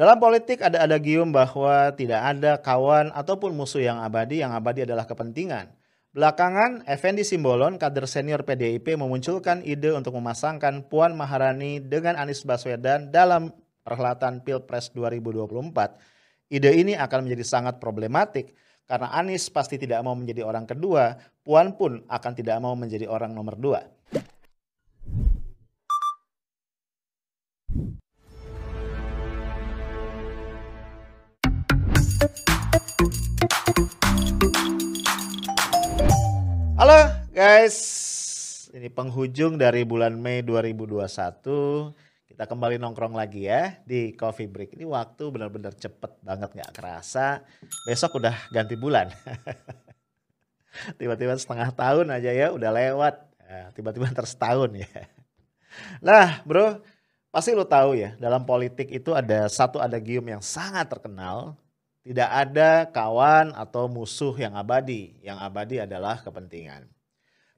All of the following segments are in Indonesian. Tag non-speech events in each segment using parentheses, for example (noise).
Dalam politik ada adagium bahwa tidak ada kawan ataupun musuh yang abadi, yang abadi adalah kepentingan. Belakangan, Effendi Simbolon, kader senior PDIP memunculkan ide untuk memasangkan Puan Maharani dengan Anies Baswedan dalam perhelatan Pilpres 2024. Ide ini akan menjadi sangat problematik karena Anies pasti tidak mau menjadi orang kedua, Puan pun akan tidak mau menjadi orang nomor dua. Halo guys, ini penghujung dari bulan Mei 2021. Kita kembali nongkrong lagi ya di Coffee Break. Ini waktu benar-benar cepet banget gak kerasa. Besok udah ganti bulan. (laughs) Tiba-tiba setengah tahun aja ya udah lewat. Ya, tiba-tiba ntar setahun ya. Nah bro, pasti lo tahu ya dalam politik itu ada satu adagium yang sangat terkenal tidak ada kawan atau musuh yang abadi. Yang abadi adalah kepentingan.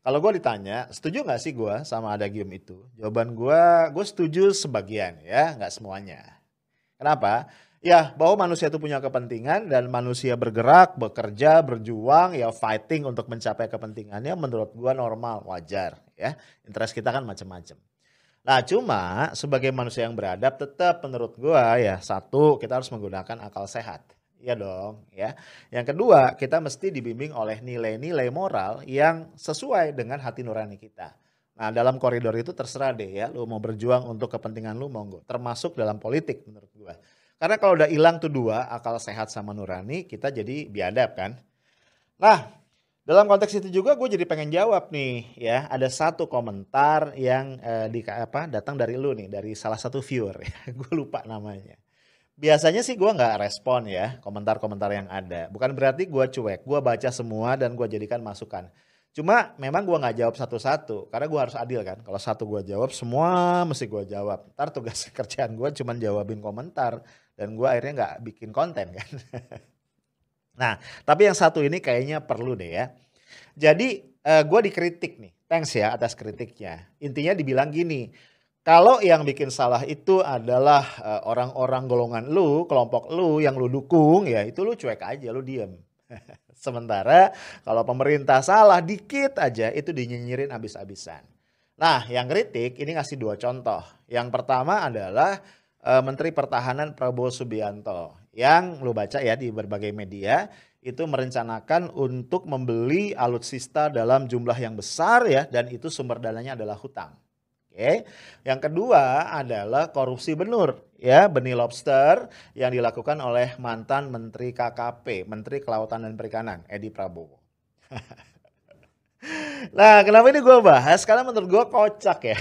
Kalau gue ditanya, setuju nggak sih gue sama adagium itu? Jawaban gue, gue setuju sebagian ya, nggak semuanya. Kenapa? Ya, bahwa manusia itu punya kepentingan dan manusia bergerak, bekerja, berjuang, ya fighting untuk mencapai kepentingannya menurut gue normal, wajar ya. Interest kita kan macam-macam. Nah cuma sebagai manusia yang beradab tetap menurut gue ya satu kita harus menggunakan akal sehat. Iya dong, ya. Yang kedua, kita mesti dibimbing oleh nilai-nilai moral yang sesuai dengan hati nurani kita. Nah, dalam koridor itu terserah deh ya, lu mau berjuang untuk kepentingan lu monggo, termasuk dalam politik menurut gua. Karena kalau udah hilang tuh dua, akal sehat sama nurani, kita jadi biadab kan. Nah, dalam konteks itu juga gue jadi pengen jawab nih ya, ada satu komentar yang eh, di apa datang dari lu nih, dari salah satu viewer (laughs) ya. gue lupa namanya biasanya sih gue nggak respon ya komentar-komentar yang ada. Bukan berarti gue cuek, gue baca semua dan gue jadikan masukan. Cuma memang gue nggak jawab satu-satu karena gue harus adil kan. Kalau satu gue jawab semua mesti gue jawab. Ntar tugas (laughs) kerjaan gue cuma jawabin komentar dan gue akhirnya nggak bikin konten kan. (laughs) nah tapi yang satu ini kayaknya perlu deh ya. Jadi uh, eh, gue dikritik nih. Thanks ya atas kritiknya. Intinya dibilang gini kalau yang bikin salah itu adalah uh, orang-orang golongan lu, kelompok lu yang lu dukung, ya itu lu cuek aja, lu diem. (laughs) Sementara kalau pemerintah salah dikit aja itu dinyinyirin abis-abisan. Nah, yang kritik ini ngasih dua contoh. Yang pertama adalah uh, Menteri Pertahanan Prabowo Subianto yang lu baca ya di berbagai media itu merencanakan untuk membeli alutsista dalam jumlah yang besar ya dan itu sumber dananya adalah hutang. Oke. Yang kedua adalah korupsi benur, ya, benih lobster yang dilakukan oleh mantan Menteri KKP, Menteri Kelautan dan Perikanan, Edi Prabowo. (laughs) nah, kenapa ini gue bahas? Karena menurut gue kocak ya.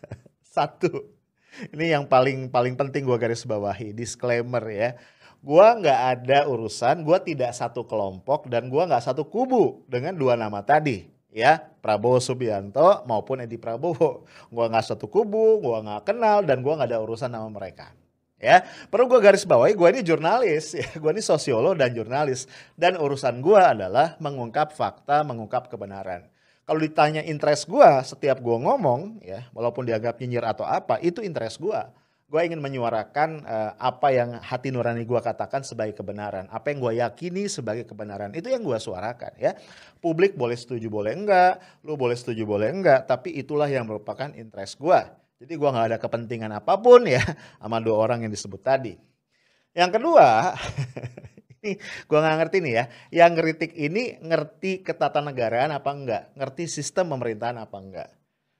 (laughs) Satu, ini yang paling paling penting gue garis bawahi, disclaimer ya. Gue nggak ada urusan, gue tidak satu kelompok dan gue nggak satu kubu dengan dua nama tadi ya Prabowo Subianto maupun Edi Prabowo. Gua nggak satu kubu, gua nggak kenal dan gua nggak ada urusan sama mereka. Ya, perlu gue garis bawahi, gue ini jurnalis, (laughs) ya, gue ini sosiolog dan jurnalis, dan urusan gue adalah mengungkap fakta, mengungkap kebenaran. Kalau ditanya interest gue, setiap gue ngomong, ya, walaupun dianggap nyinyir atau apa, itu interest gue gue ingin menyuarakan uh, apa yang hati nurani gue katakan sebagai kebenaran, apa yang gue yakini sebagai kebenaran, itu yang gue suarakan ya. Publik boleh setuju boleh enggak, lu boleh setuju boleh enggak, tapi itulah yang merupakan interest gue. Jadi gue nggak ada kepentingan apa pun ya sama dua orang yang disebut tadi. Yang kedua, (laughs) ini gue nggak ngerti nih ya, yang ngeritik ini ngerti ketatanegaraan apa enggak, ngerti sistem pemerintahan apa enggak.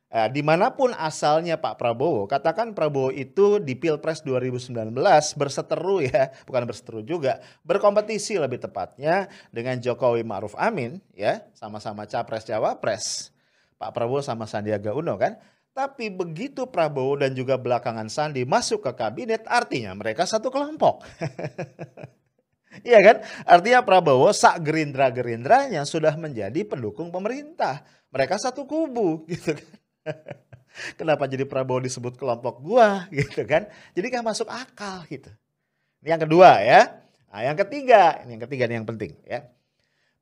Eh, di mana pun asalnya Pak Prabowo, katakan Prabowo itu di Pilpres 2019 berseteru ya, (laughs) bukan berseteru juga, berkompetisi lebih tepatnya dengan Jokowi Ma'ruf Amin ya, sama-sama capres cawapres. Pak Prabowo sama Sandiaga Uno kan. Tapi begitu Prabowo dan juga belakangan Sandi masuk ke kabinet, artinya mereka satu kelompok. (laughs) Iya kan? Artinya Prabowo sak gerindra-gerindranya sudah menjadi pendukung pemerintah. Mereka satu kubu (laughs) gitu kan. Kenapa jadi Prabowo disebut kelompok gua (laughs) gitu kan? Jadi kan masuk akal gitu. Ini yang kedua ya. Nah, yang ketiga, ini yang ketiga ini yang penting ya.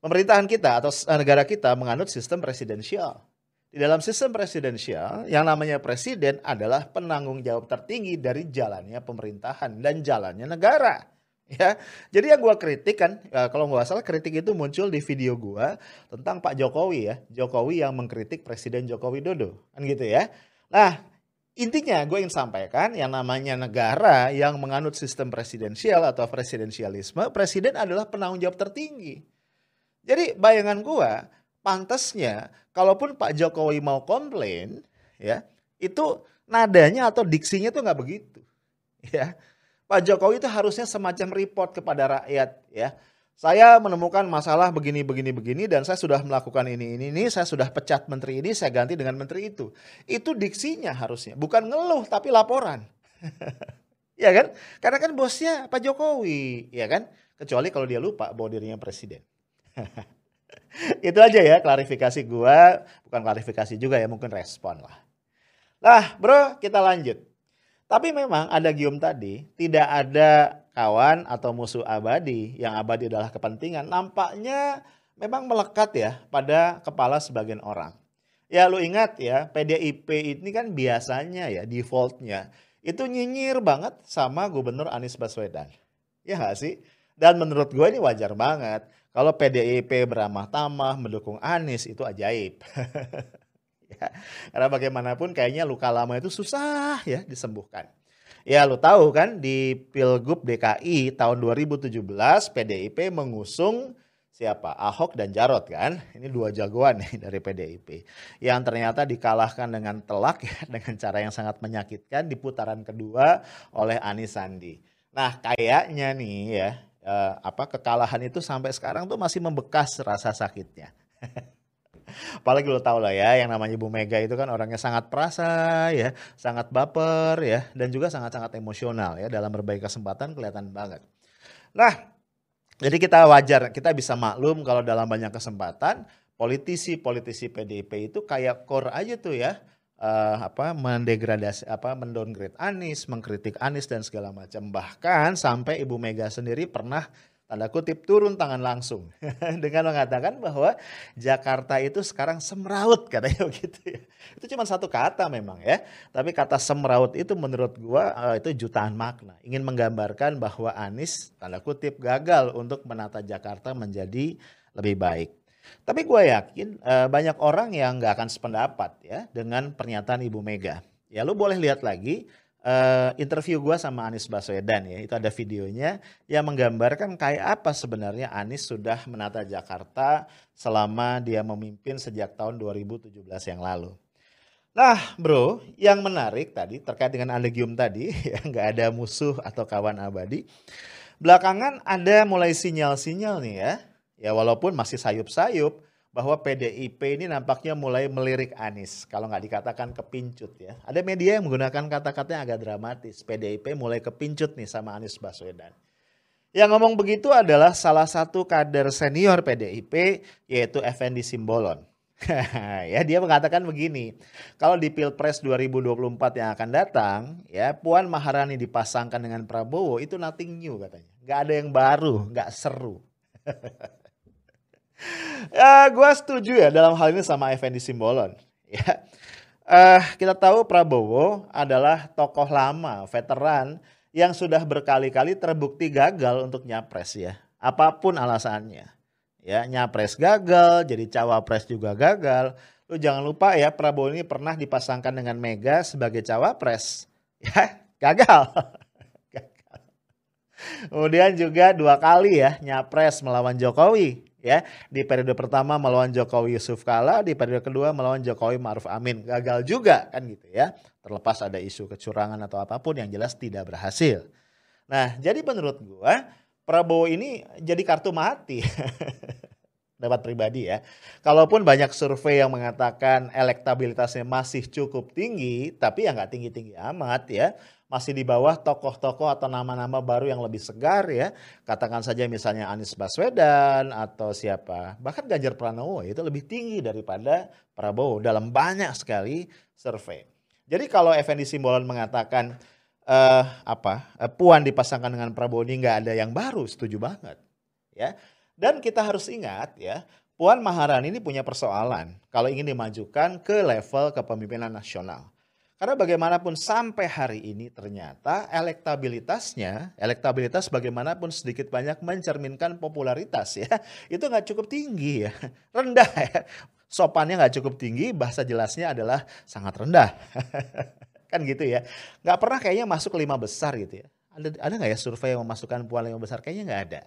Pemerintahan kita atau negara kita menganut sistem presidensial. Di dalam sistem presidensial, yang namanya presiden adalah penanggung jawab tertinggi dari jalannya pemerintahan dan jalannya negara. Ya, jadi yang gue kritik kan, ya, kalau nggak salah kritik itu muncul di video gue tentang Pak Jokowi ya, Jokowi yang mengkritik Presiden Joko Widodo, kan gitu ya. Nah, intinya gue ingin sampaikan yang namanya negara yang menganut sistem presidensial atau presidensialisme, presiden adalah penanggung jawab tertinggi. Jadi bayangan gue, pantasnya kalaupun Pak Jokowi mau komplain ya itu nadanya atau diksinya tuh nggak begitu ya Pak Jokowi itu harusnya semacam report kepada rakyat ya. Saya menemukan masalah begini begini begini dan saya sudah melakukan ini ini ini. Saya sudah pecat menteri ini saya ganti dengan menteri itu. Itu diksinya harusnya. Bukan ngeluh tapi laporan. (laughs) Ya kan? Karena kan bosnya Pak Jokowi ya kan? Kecuali kalau dia lupa bahwa dirinya presiden. (laughs) Itu aja ya klarifikasi gua, bukan klarifikasi juga ya, mungkin respon lah. Nah, bro, kita lanjut. Tapi memang ada gium tadi, tidak ada kawan atau musuh abadi, yang abadi adalah kepentingan. Nampaknya memang melekat ya pada kepala sebagian orang. Ya lu ingat ya, PDIP ini kan biasanya ya defaultnya itu nyinyir banget sama Gubernur Anies Baswedan. Ya gak sih? Dan menurut gue ini wajar banget. Kalau PDIP beramah tamah mendukung Anies itu ajaib. (laughs) ya, karena bagaimanapun kayaknya luka lama itu susah ya disembuhkan. Ya lu tahu kan di Pilgub DKI tahun 2017 PDIP mengusung siapa? Ahok dan Jarot kan. Ini dua jagoan nih dari PDIP. Yang ternyata dikalahkan dengan telak ya (laughs) dengan cara yang sangat menyakitkan di putaran kedua oleh Anies Sandi. Nah, kayaknya nih ya uh, apa kekalahan itu sampai sekarang tuh masih membekas rasa sakitnya. (laughs) Apalagi lo tau lah ya, yang namanya Ibu Mega itu kan orangnya sangat perasa ya, sangat baper ya, dan juga sangat-sangat emosional ya dalam berbagai kesempatan kelihatan banget. Nah, jadi kita wajar, kita bisa maklum kalau dalam banyak kesempatan politisi-politisi PDIP itu kayak core aja tuh ya, uh, apa mendegradasi apa mendowngrade Anies, mengkritik Anies dan segala macam. Bahkan sampai Ibu Mega sendiri pernah tanda kutip turun tangan langsung (laughs) dengan mengatakan bahwa Jakarta itu sekarang semraut katanya (laughs) begitu ya. Itu cuma satu kata memang ya. Tapi kata semraut itu menurut gua uh, itu jutaan makna. Ingin menggambarkan bahwa Anies tanda kutip gagal untuk menata Jakarta menjadi lebih baik. Tapi gue yakin uh, banyak orang yang nggak akan sependapat ya dengan pernyataan Ibu Mega. Ya lu boleh lihat lagi uh, interview gue sama Anies Baswedan ya. Itu ada videonya yang menggambarkan kayak apa sebenarnya Anies sudah menata Jakarta selama dia memimpin sejak tahun 2017 yang lalu. Nah bro, yang menarik tadi terkait dengan Allegium tadi, (laughs) ya nggak ada musuh atau kawan abadi. Belakangan ada mulai sinyal-sinyal nih ya, Ya walaupun masih sayup-sayup bahwa PDIP ini nampaknya mulai melirik Anies. Kalau nggak dikatakan kepincut ya. Ada media yang menggunakan kata-kata yang agak dramatis. PDIP mulai kepincut nih sama Anies Baswedan. Yang ngomong begitu adalah salah satu kader senior PDIP yaitu Effendi Simbolon. (laughs) ya dia mengatakan begini, kalau di Pilpres 2024 yang akan datang, ya Puan Maharani dipasangkan dengan Prabowo itu nothing new katanya. Gak ada yang baru, gak seru. (laughs) (laughs) ya, gue setuju ya dalam hal ini sama Effendi Simbolon. Uh, (laughs) kita tahu Prabowo adalah tokoh lama, veteran yang sudah berkali-kali terbukti gagal untuk nyapres ya, apa pun alasannya. Ya, nyapres gagal, jadi cawapres juga gagal. Lu jangan lupa ya Prabowo ini pernah dipasangkan dengan Mega sebagai cawapres. (laughs) Ya, gagal. Kemudian juga dua kali ya nyapres melawan Jokowi ya. Di periode pertama melawan Jokowi Yusuf Kala, di periode kedua melawan Jokowi Maruf Amin. Gagal juga kan gitu ya. Terlepas ada isu kecurangan atau apa pun yang jelas tidak berhasil. Nah, jadi menurut gua Prabowo ini jadi kartu mati. (laughs) Dapat pribadi ya. Kalaupun banyak survei yang mengatakan elektabilitasnya masih cukup tinggi, tapi ya nggak tinggi-tinggi amat ya masih di bawah tokoh-tokoh atau nama-nama baru yang lebih segar ya. Katakan saja misalnya Anies Baswedan atau siapa. Bahkan Ganjar Pranowo itu lebih tinggi daripada Prabowo dalam banyak sekali survei. Jadi kalau Effendi Simbolon mengatakan uh, apa uh, Puan dipasangkan dengan Prabowo ini nggak ada yang baru, setuju banget. Ya. Dan kita harus ingat ya, Puan Maharani ini punya persoalan kalau ingin dimajukan ke level kepemimpinan nasional. Karena bagaimanapun sampai hari ini ternyata elektabilitasnya, elektabilitas bagaimanapun sedikit banyak mencerminkan popularitas ya, (laughs) itu nggak cukup tinggi ya, (laughs) rendah ya. Sopannya nggak cukup tinggi, bahasa jelasnya adalah sangat rendah. (laughs) kan gitu ya. Nggak pernah kayaknya masuk lima besar gitu ya. Ada ada nggak ya survei yang memasukkan Puan lima besar? Kayaknya nggak ada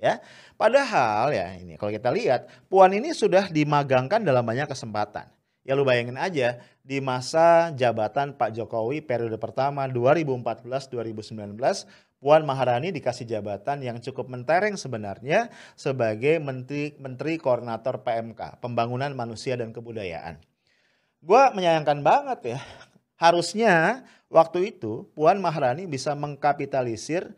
ya. Padahal ya ini kalau kita lihat Puan ini sudah dimagangkan dalam banyak kesempatan. Ya lu bayangin aja di masa jabatan Pak Jokowi periode pertama 2014-2019 Puan Maharani dikasih jabatan yang cukup mentereng sebenarnya sebagai Menteri Menteri Koordinator PMK, Pembangunan Manusia dan Kebudayaan. Gua menyayangkan banget ya. Harusnya waktu itu Puan Maharani bisa mengkapitalisir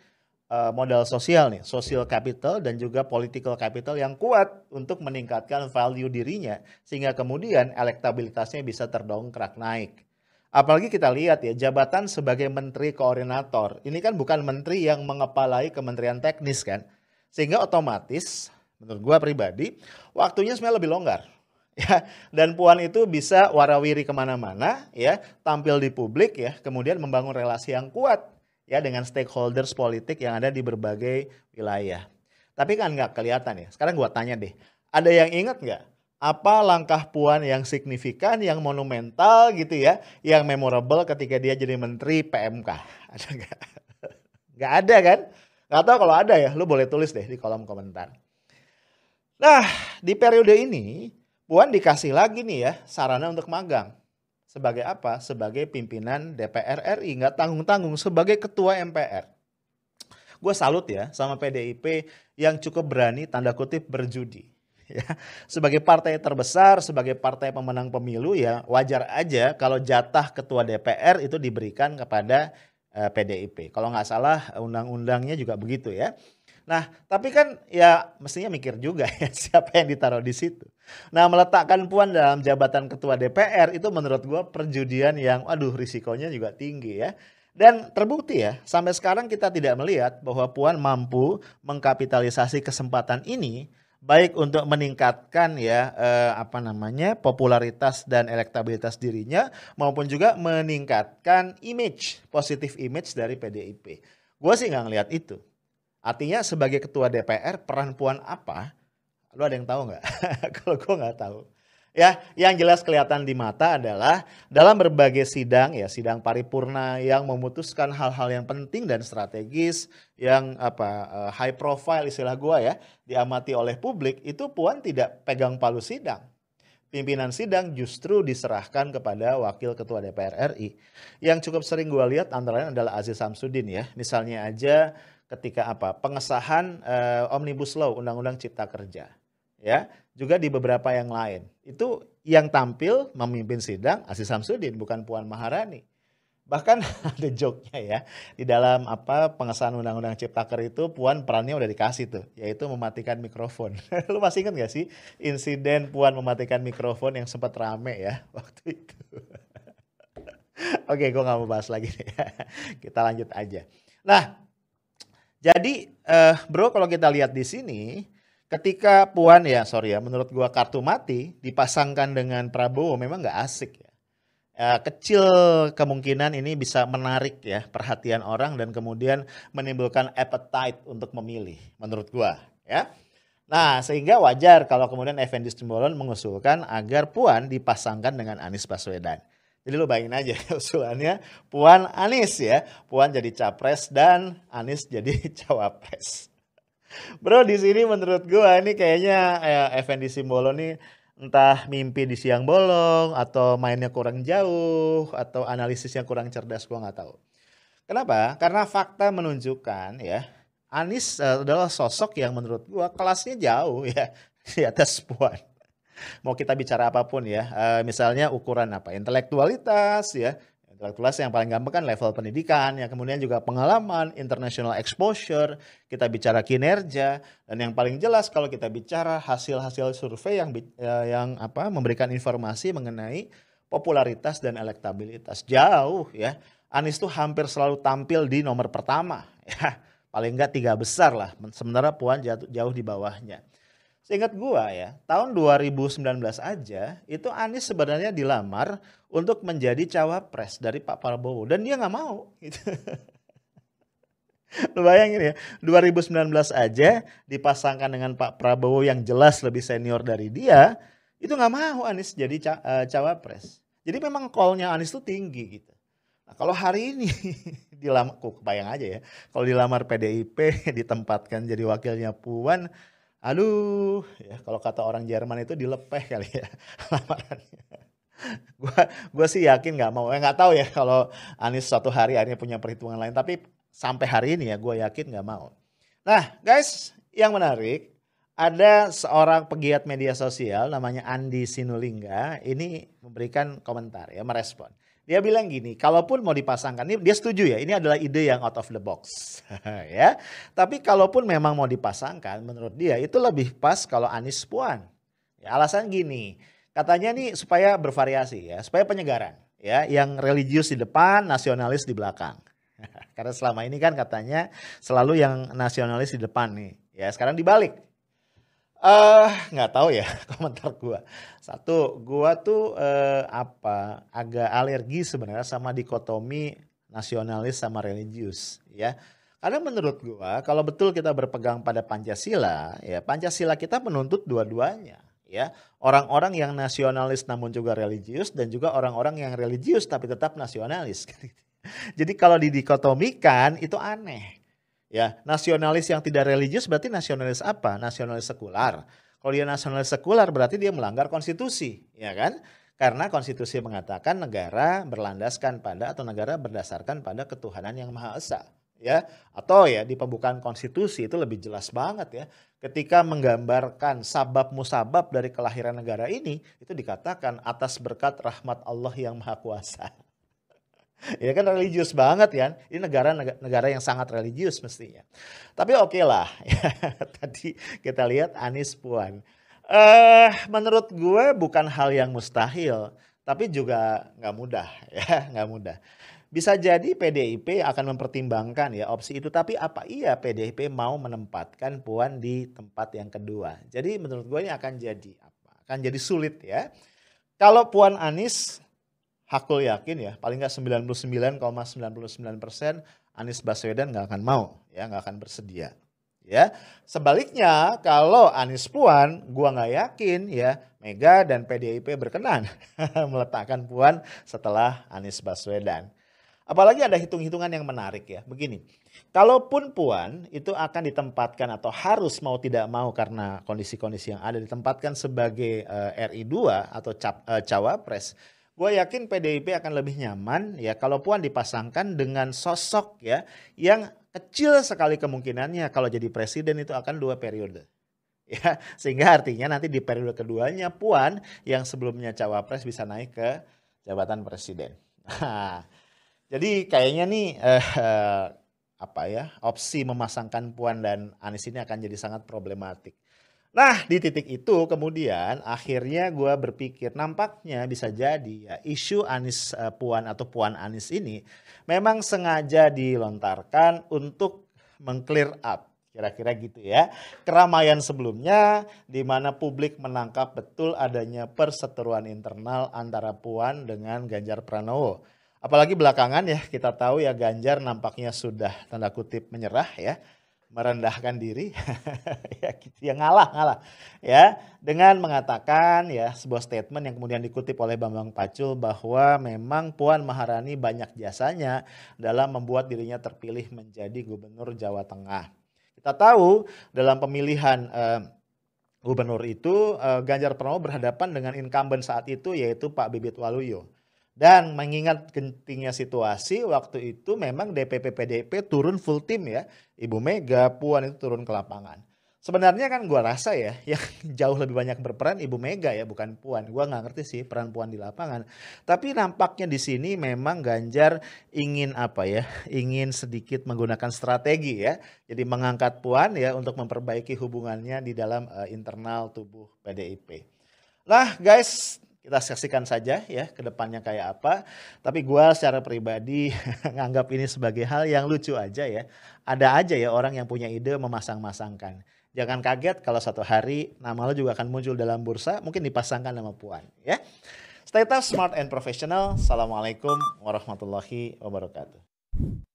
uh, modal sosial nih, social capital dan juga political capital yang kuat untuk meningkatkan value dirinya sehingga kemudian elektabilitasnya bisa terdongkrak naik. Apalagi kita lihat ya, jabatan sebagai menteri koordinator. Ini kan bukan menteri yang mengepalai kementerian teknis kan. Sehingga otomatis menurut gua pribadi waktunya sebenarnya lebih longgar. (laughs) Ya, dan Puan itu bisa warawiri ke mana-mana ya, tampil di publik ya, kemudian membangun relasi yang kuat ya dengan stakeholders politik yang ada di berbagai wilayah. Tapi kan nggak kelihatan ya. Sekarang gua tanya deh, ada yang ingat nggak apa langkah Puan yang signifikan, yang monumental gitu ya, yang memorable ketika dia jadi menteri PMK? (laughs) Ada nggak? Nggak ada kan? Nggak tahu kalau ada ya, lu boleh tulis deh di kolom komentar. Nah, di periode ini Puan dikasih lagi nih ya sarana untuk magang. Sebagai apa? Sebagai pimpinan DPR RI, nggak tanggung-tanggung sebagai ketua MPR. Gue salut ya sama PDIP yang cukup berani tanda kutip berjudi. (laughs) Ya, sebagai partai terbesar, sebagai partai pemenang pemilu ya wajar aja kalau jatah ketua DPR itu diberikan kepada eh, PDIP. Kalau nggak salah undang-undangnya juga begitu ya. Nah, tapi kan ya mestinya mikir juga ya (laughs) siapa yang ditaruh di situ. Nah, meletakkan Puan dalam jabatan ketua DPR itu menurut gue perjudian yang aduh risikonya juga tinggi ya. Dan terbukti ya, sampai sekarang kita tidak melihat bahwa Puan mampu mengkapitalisasi kesempatan ini baik untuk meningkatkan ya eh, apa namanya popularitas dan elektabilitas dirinya maupun juga meningkatkan image positif image dari PDIP. Gue sih nggak ngelihat itu. Artinya sebagai ketua DPR peran Puan apa? Lu ada yang tahu nggak? (laughs) Kalau gue nggak tahu. Ya, yang jelas kelihatan di mata adalah dalam berbagai sidang ya, sidang paripurna yang memutuskan hal-hal yang penting dan strategis yang apa uh, high profile istilah gua ya, diamati oleh publik, itu Puan tidak pegang palu sidang. Pimpinan sidang justru diserahkan kepada wakil ketua DPR RI. Yang cukup sering gua lihat antara lain adalah Aziz Samsudin ya. Misalnya aja ketika apa? Pengesahan uh, omnibus law undang-undang cipta kerja ya. Juga di beberapa yang lain. Itu yang tampil memimpin sidang Aziz Samsudin bukan Puan Maharani. Bahkan (laughs) ada joknya ya di dalam apa pengesahan undang-undang cipta kerja itu Puan perannya udah dikasih tuh yaitu mematikan mikrofon. (laughs) Lu masih ingat gak sih insiden Puan mematikan mikrofon yang sempat rame ya (laughs) waktu itu? Oke, gue gak mau bahas lagi nih. Kita lanjut aja. Nah, jadi uh, bro kalau kita lihat di sini ketika Puan ya sorry ya menurut gua kartu mati dipasangkan dengan Prabowo memang nggak asik ya. Uh, kecil kemungkinan ini bisa menarik ya perhatian orang dan kemudian menimbulkan appetite untuk memilih menurut gua ya. Nah, sehingga wajar kalau kemudian Effendi Simbolon mengusulkan agar Puan dipasangkan dengan Anies Baswedan. Jadi lo bayangin aja (laughs) usulannya Puan Anies ya. Puan jadi capres dan Anies jadi (laughs) cawapres. Bro di sini menurut gua ini kayaknya ya, Effendi Simbolo nih entah mimpi di siang bolong atau mainnya kurang jauh atau analisisnya kurang cerdas gua nggak tahu. Kenapa? Karena fakta menunjukkan ya Anies uh, adalah sosok yang menurut gua kelasnya jauh ya (laughs) di atas Puan mau kita bicara apa pun ya, uh, misalnya ukuran apa, intelektualitas ya, intelektualitas yang paling gampang kan level pendidikan, ya. Kemudian juga pengalaman, international exposure, kita bicara kinerja, dan yang paling jelas kalau kita bicara hasil-hasil survei yang uh, yang apa memberikan informasi mengenai popularitas dan elektabilitas. Jauh ya. Anies tuh hampir selalu tampil di nomor pertama ya. Paling enggak tiga besar lah. Sementara Puan jauh, jauh di bawahnya Seingat gua ya, tahun 2019 aja itu Anies sebenarnya dilamar untuk menjadi cawapres dari Pak Prabowo dan dia nggak mau. Gitu. (laughs) Lu bayangin ya, 2019 aja dipasangkan dengan Pak Prabowo yang jelas lebih senior dari dia, itu nggak mau Anies jadi uh, cawapres. Jadi memang call-nya Anies tuh tinggi gitu. Nah, kalau hari ini (laughs) dilamar, kok kebayang aja ya, kalau dilamar PDIP (laughs) ditempatkan jadi wakilnya Puan, aduh, ya kalau kata orang Jerman itu dilepeh kali ya (laughs) lamarannya. gua gua sih yakin nggak mau. Ya nggak tahu ya kalau Anies suatu hari akhirnya punya perhitungan lain. Tapi sampai hari ini ya gue yakin nggak mau. Nah guys, yang menarik ada seorang pegiat media sosial namanya Andi Sinulinga ini memberikan komentar ya merespon. Dia bilang gini, kalaupun mau dipasangkan ini dia setuju ya, ini adalah ide yang out of the box (laughs) ya. Tapi kalaupun memang mau dipasangkan menurut dia itu lebih pas kalau Anies Puan. Ya, alasan gini, katanya nih supaya bervariasi ya, supaya penyegaran ya, yang religius di depan, nasionalis di belakang. (laughs) Karena selama ini kan katanya selalu yang nasionalis di depan nih. Ya, sekarang dibalik uh, nggak tahu ya (laughs) komentar gua. Satu, gua tuh uh, apa agak alergi sebenarnya sama dikotomi nasionalis sama religius, ya. Karena menurut gua kalau betul kita berpegang pada Pancasila, ya Pancasila kita menuntut dua-duanya, ya. Orang-orang yang nasionalis namun juga religius dan juga orang-orang yang religius tapi tetap nasionalis. (laughs) Jadi kalau didikotomikan itu aneh. Ya, nasionalis yang tidak religius berarti nasionalis apa? Nasionalis sekular. Kalau dia nasionalis sekular berarti dia melanggar konstitusi, ya kan? Karena konstitusi mengatakan negara berlandaskan pada atau negara berdasarkan pada ketuhanan yang Maha Esa, ya. Atau ya di pembukaan konstitusi itu lebih jelas banget ya. Ketika menggambarkan sabab musabab dari kelahiran negara ini, itu dikatakan atas berkat rahmat Allah yang Maha Kuasa. (laughs) ya kan religius banget kan. Ini negara negara yang sangat religius mestinya. Tapi oke okay lah. (laughs) Tadi kita lihat Anies Puan. Uh, menurut gue bukan hal yang mustahil, tapi juga nggak mudah (laughs) ya, nggak mudah. Bisa jadi PDIP akan mempertimbangkan ya opsi itu, tapi apa iya PDIP mau menempatkan Puan di tempat yang kedua? Jadi menurut gue ini akan jadi apa? Akan jadi sulit ya. Kalau Puan Anies Hakul yakin ya, paling nggak 99,99 persen Anies Baswedan nggak akan mau, ya nggak akan bersedia. Ya, sebaliknya kalau Anies Puan, gua nggak yakin ya Mega dan PDIP berkenan (laughs) meletakkan Puan setelah Anies Baswedan. Apalagi ada hitung-hitungan yang menarik ya. Begini, kalaupun Puan itu akan ditempatkan atau harus mau tidak mau karena kondisi-kondisi yang ada ditempatkan sebagai uh, eh, RI 2 atau cap, uh, cawapres, gue yakin PDIP akan lebih nyaman ya kalau Puan dipasangkan dengan sosok ya yang kecil sekali kemungkinannya kalau jadi presiden itu akan dua periode. (laughs) Ya, sehingga artinya nanti di periode keduanya Puan yang sebelumnya cawapres bisa naik ke jabatan presiden. (laughs) Nah, jadi kayaknya nih eh, apa ya opsi memasangkan Puan dan Anies ini akan jadi sangat problematik. Nah di titik itu kemudian akhirnya gue berpikir nampaknya bisa jadi ya isu Anis uh, Puan atau Puan Anis ini memang sengaja dilontarkan untuk mengclear up kira-kira gitu ya keramaian sebelumnya di mana publik menangkap betul adanya perseteruan internal antara Puan dengan Ganjar Pranowo. Apalagi belakangan ya kita tahu ya Ganjar nampaknya sudah tanda kutip menyerah ya merendahkan diri (laughs) ya gitu ya ngalah ngalah ya dengan mengatakan ya sebuah statement yang kemudian dikutip oleh Bambang Pacul bahwa memang Puan Maharani banyak jasanya dalam membuat dirinya terpilih menjadi gubernur Jawa Tengah. Kita tahu dalam pemilihan eh, gubernur itu eh, Ganjar Pranowo berhadapan dengan incumbent saat itu yaitu Pak Bibit Waluyo. Dan mengingat gentingnya situasi waktu itu memang DPP PDP turun full tim ya. Ibu Mega, Puan itu turun ke lapangan. Sebenarnya kan gua rasa ya (laughs) yang jauh lebih banyak berperan Ibu Mega ya bukan Puan. Gua nggak ngerti sih peran Puan di lapangan. Tapi nampaknya di sini memang Ganjar ingin apa ya? Ingin sedikit menggunakan strategi ya. Jadi mengangkat Puan ya untuk memperbaiki hubungannya di dalam uh, internal tubuh PDIP. Lah guys, kita saksikan saja ya ke depannya kayak apa. Tapi gue secara pribadi (laughs) nganggap ini sebagai hal yang lucu aja ya. Ada aja ya orang yang punya ide memasang-masangkan. Jangan kaget kalau satu hari nama lo juga akan muncul dalam bursa, mungkin dipasangkan nama Puan ya. Stay tough, smart and professional. Assalamualaikum warahmatullahi wabarakatuh.